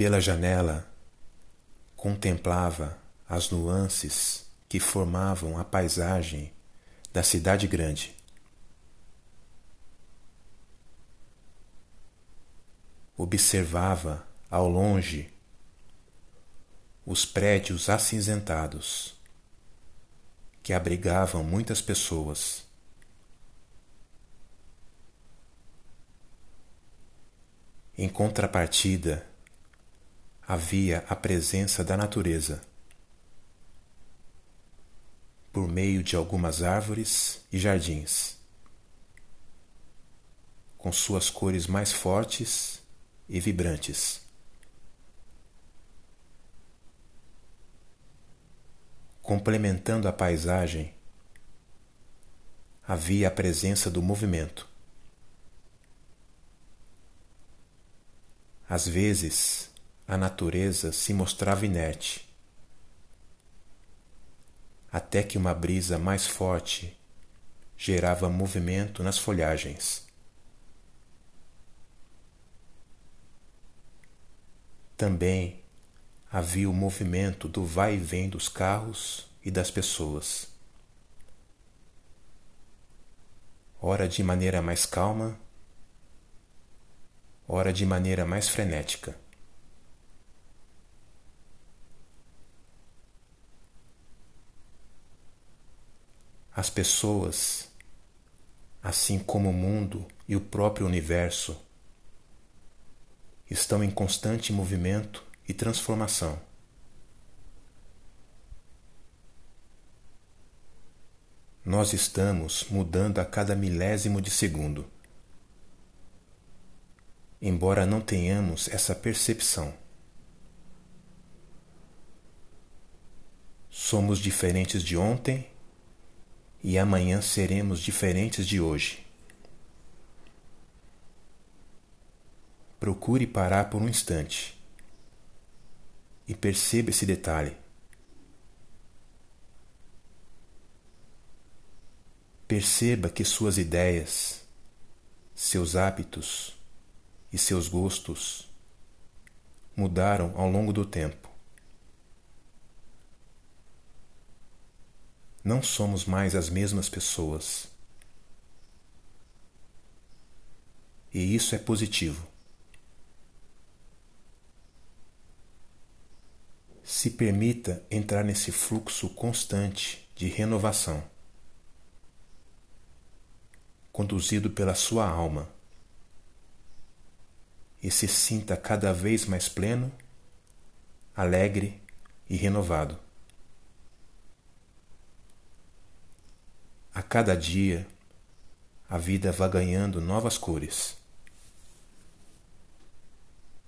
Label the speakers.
Speaker 1: Pela janela, contemplava as nuances que formavam a paisagem da cidade grande. Observava ao longe os prédios acinzentados que abrigavam muitas pessoas. Em contrapartida, havia a presença da natureza, por meio de algumas árvores e jardins, com suas cores mais fortes e vibrantes. Complementando a paisagem, havia a presença do movimento. Às vezes, a natureza se mostrava inerte, até que uma brisa mais forte gerava movimento nas folhagens. Também havia o movimento do vai e vem dos carros e das pessoas. Ora de maneira mais calma, ora de maneira mais frenética. As pessoas, assim como o mundo e o próprio universo, estão em constante movimento e transformação. Nós estamos mudando a cada milésimo de segundo embora não tenhamos essa percepção. Somos diferentes de ontem e amanhã seremos diferentes de hoje. Procure parar por um instante e perceba esse detalhe. Perceba que suas ideias, seus hábitos, e seus gostos mudaram ao longo do tempo. Não somos mais as mesmas pessoas. E isso é positivo. Se permita entrar nesse fluxo constante de renovação, conduzido pela sua alma e se sinta cada vez mais pleno, alegre e renovado. A cada dia, a vida vai ganhando novas cores.